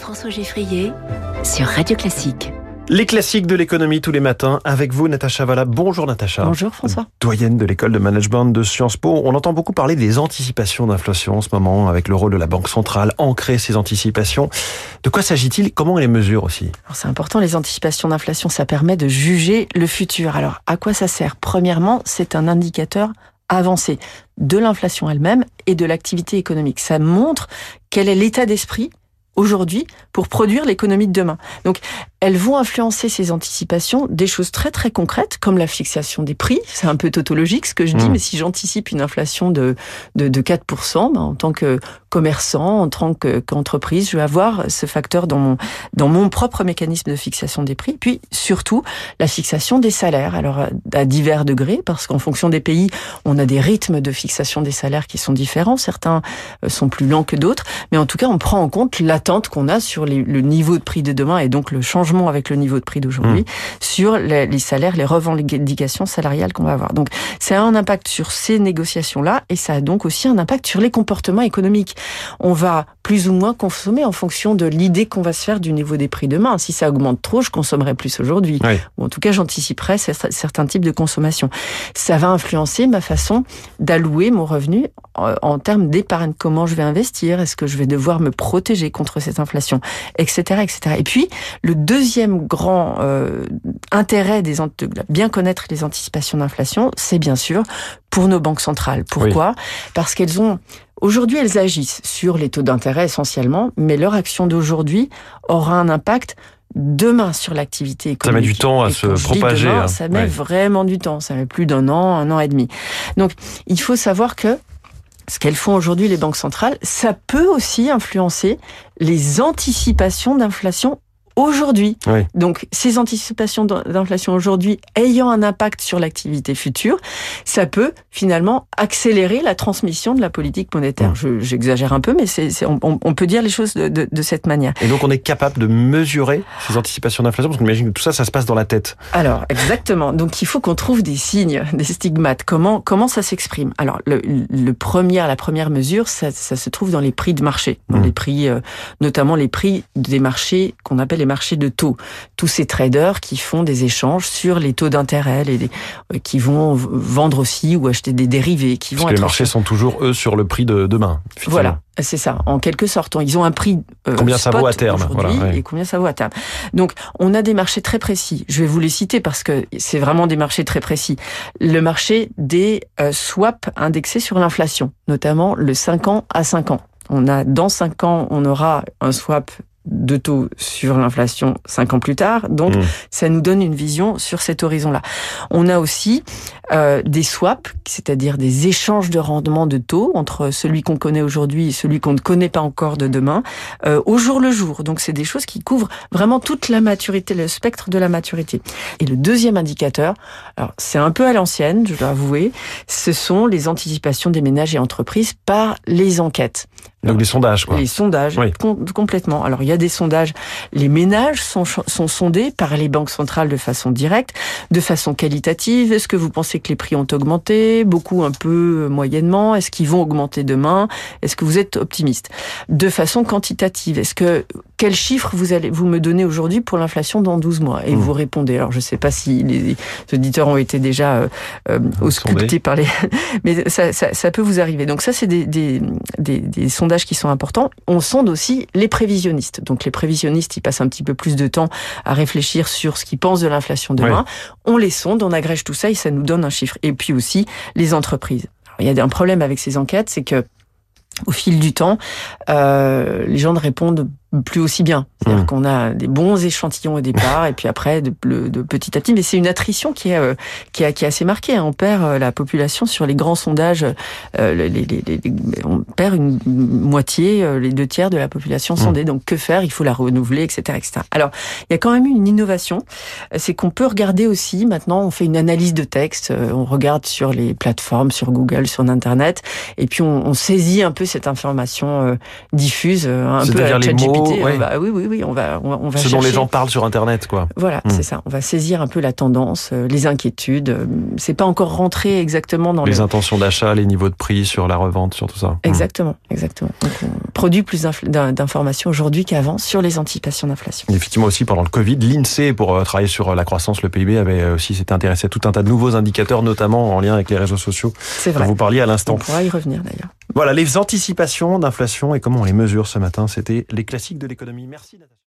François Geffrier sur Radio Classique. Les classiques de l'économie tous les matins avec vous, Natacha Valla. Bonjour Natacha. Bonjour François. Doyenne de l'école de management de Sciences Po. On entend beaucoup parler des anticipations d'inflation en ce moment avec le rôle de la Banque centrale, ancrer ces anticipations. De quoi s'agit-il? Comment on les mesure aussi? C'est important, les anticipations d'inflation, ça permet de juger le futur. Alors à quoi ça sert? Premièrement, c'est un indicateur avancé de l'inflation elle-même et de l'activité économique. Ça montre quel est l'état d'esprit aujourd'hui pour produire l'économie de demain. Donc, elles vont influencer ces anticipations des choses très très concrètes comme la fixation des prix. C'est un peu tautologique ce que je dis, mmh. mais si j'anticipe une inflation de, de, de 4%, ben, en tant que commerçant, en tant qu'entreprise, je vais avoir ce facteur dans mon, dans mon propre mécanisme de fixation des prix. Puis surtout, la fixation des salaires. Alors, à divers degrés, parce qu'en fonction des pays, on a des rythmes de fixation des salaires qui sont différents. Certains euh, sont plus lents que d'autres, mais en tout cas, on prend en compte l'attente qu'on a sur les, le niveau de prix de demain et donc le changement avec le niveau de prix d'aujourd'hui mmh. sur les, salaires, les revendications salariales qu'on va avoir. Donc, ça a un impact sur ces négociations-là et ça a donc aussi un impact sur les comportements économiques. On va plus ou moins consommer en fonction de l'idée qu'on va se faire du niveau des prix demain. Si ça augmente trop, je consommerai plus aujourd'hui. Ou en tout cas, j'anticiperai certains types de consommation. Ça va influencer ma façon d'allouer mon revenu en termes d'épargne. Comment je vais investir? Est-ce que je vais devoir me protéger contre cette inflation? Etc. etc. Et puis, le deuxième grand euh, intérêt des, de bien connaître les anticipations d'inflation, c'est bien sûr pour nos banques centrales. Pourquoi? Parce qu'elles ont Aujourd'hui, elles agissent sur les taux d'intérêt essentiellement, mais leur action d'aujourd'hui aura un impact demain sur l'activité économique. Ça met du temps à se propager. Demain, hein. Ça met vraiment du temps. Ça met plus d'un an, un an et demi. Donc, il faut savoir que ce qu'elles font aujourd'hui les banques centrales, ça peut aussi influencer les anticipations d'inflation aujourd'hui. Donc, ces anticipations d'inflation aujourd'hui ayant un impact sur l'activité future, ça peut finalement accélérer la transmission de la politique monétaire. J'exagère un peu, mais on, peut dire les choses de, de, cette manière. Et donc, on est capable de mesurer ces anticipations d'inflation parce qu'on imagine que tout ça, ça se passe dans la tête. Alors, exactement. Donc, il faut qu'on trouve des signes, des stigmates. Comment comment ça s'exprime? Alors, le, le premier, la première mesure, ça, ça, se trouve dans les prix de marché, dans mmh. les prix, euh, notamment les prix des marchés qu'on appelle les marchés de taux. Tous ces traders qui font des échanges sur les taux d'intérêt, euh, qui vont vendre aussi ou acheter des dérivés, qui Parce vont. Que les marchés sont toujours eux sur le prix de demain. Voilà. C'est ça, en quelque sorte. Ils ont un prix euh, combien ça vaut à terme voilà, et combien ça vaut à terme. Donc, on a des marchés très précis. Je vais vous les citer parce que c'est vraiment des marchés très précis. Le marché des euh, swaps indexés sur l'inflation, notamment le 5 ans à 5 ans. On a dans 5 ans, on aura un swap de taux sur l'inflation cinq ans plus tard. Donc, mmh. ça nous donne une vision sur cet horizon-là. On a aussi euh, des swaps, c'est-à-dire des échanges de rendement de taux entre celui qu'on connaît aujourd'hui et celui qu'on ne connaît pas encore de demain, euh, au jour le jour. Donc, c'est des choses qui couvrent vraiment toute la maturité, le spectre de la maturité. Et le deuxième indicateur, alors c'est un peu à l'ancienne, je dois avouer, ce sont les anticipations des ménages et entreprises par les enquêtes. Donc les sondages, quoi. Les sondages, complètement. Alors il y a des sondages. Les ménages sont, sont sondés par les banques centrales de façon directe, de façon qualitative. Est-ce que vous pensez que les prix ont augmenté? Beaucoup, un peu, moyennement. Est-ce qu'ils vont augmenter demain? Est-ce que vous êtes optimiste? De façon quantitative. Est-ce que quel chiffre vous allez vous me donner aujourd'hui pour l'inflation dans 12 mois? Et mmh. vous répondez. Alors je ne sais pas si les auditeurs ont été déjà euh, euh auscultés par les, mais ça, ça, ça, peut vous arriver. Donc ça c'est des, des, des, des sondages qui sont importants. On sonde aussi les prévisionnistes. Donc les prévisionnistes, ils passent un petit peu plus de temps à réfléchir sur ce qu'ils pensent de l'inflation demain. On les sonde, on agrège tout ça et ça nous donne un chiffre. Et puis aussi les entreprises. il y a un problème avec ces enquêtes, c'est que au fil du temps, euh, les gens ne répondent plus aussi bien. C'est-à-dire mmh. qu'on a des bons échantillons au départ et puis après de, de petit à petit. Mais c'est une attrition qui est, euh, qui, est, qui est assez marquée. Hein. On perd euh, la population sur les grands sondages. Euh, les, les, les, on perd une moitié, les deux tiers de la population mmh. sondée. Donc que faire? Il faut la renouveler, etc., etc. Alors il y a quand même une innovation. C'est qu'on peut regarder aussi. Maintenant, on fait une analyse de texte. On regarde sur les plateformes, sur Google, sur Internet, et puis on, on saisit un peu cette information diffuse, un peu à les Bah, oui, oui, oui, on va, on on Ce dont les gens parlent sur Internet, quoi. Voilà, Hmm. c'est ça. On va saisir un peu la tendance, euh, les inquiétudes. Euh, C'est pas encore rentré exactement dans Les le. intentions d'achat, les niveaux de prix sur la revente, sur tout ça. Exactement, exactement. Donc, on produit plus d'inf- d'in- d'informations aujourd'hui qu'avant sur les anticipations d'inflation. Effectivement aussi pendant le Covid, l'INSEE pour euh, travailler sur la croissance, le PIB avait aussi s'était intéressé à tout un tas de nouveaux indicateurs, notamment en lien avec les réseaux sociaux C'est dont vrai. vous parliez à On l'instant. pourra y revenir d'ailleurs. Voilà les anticipations d'inflation et comment on les mesure ce matin. C'était les classiques de l'économie. Merci.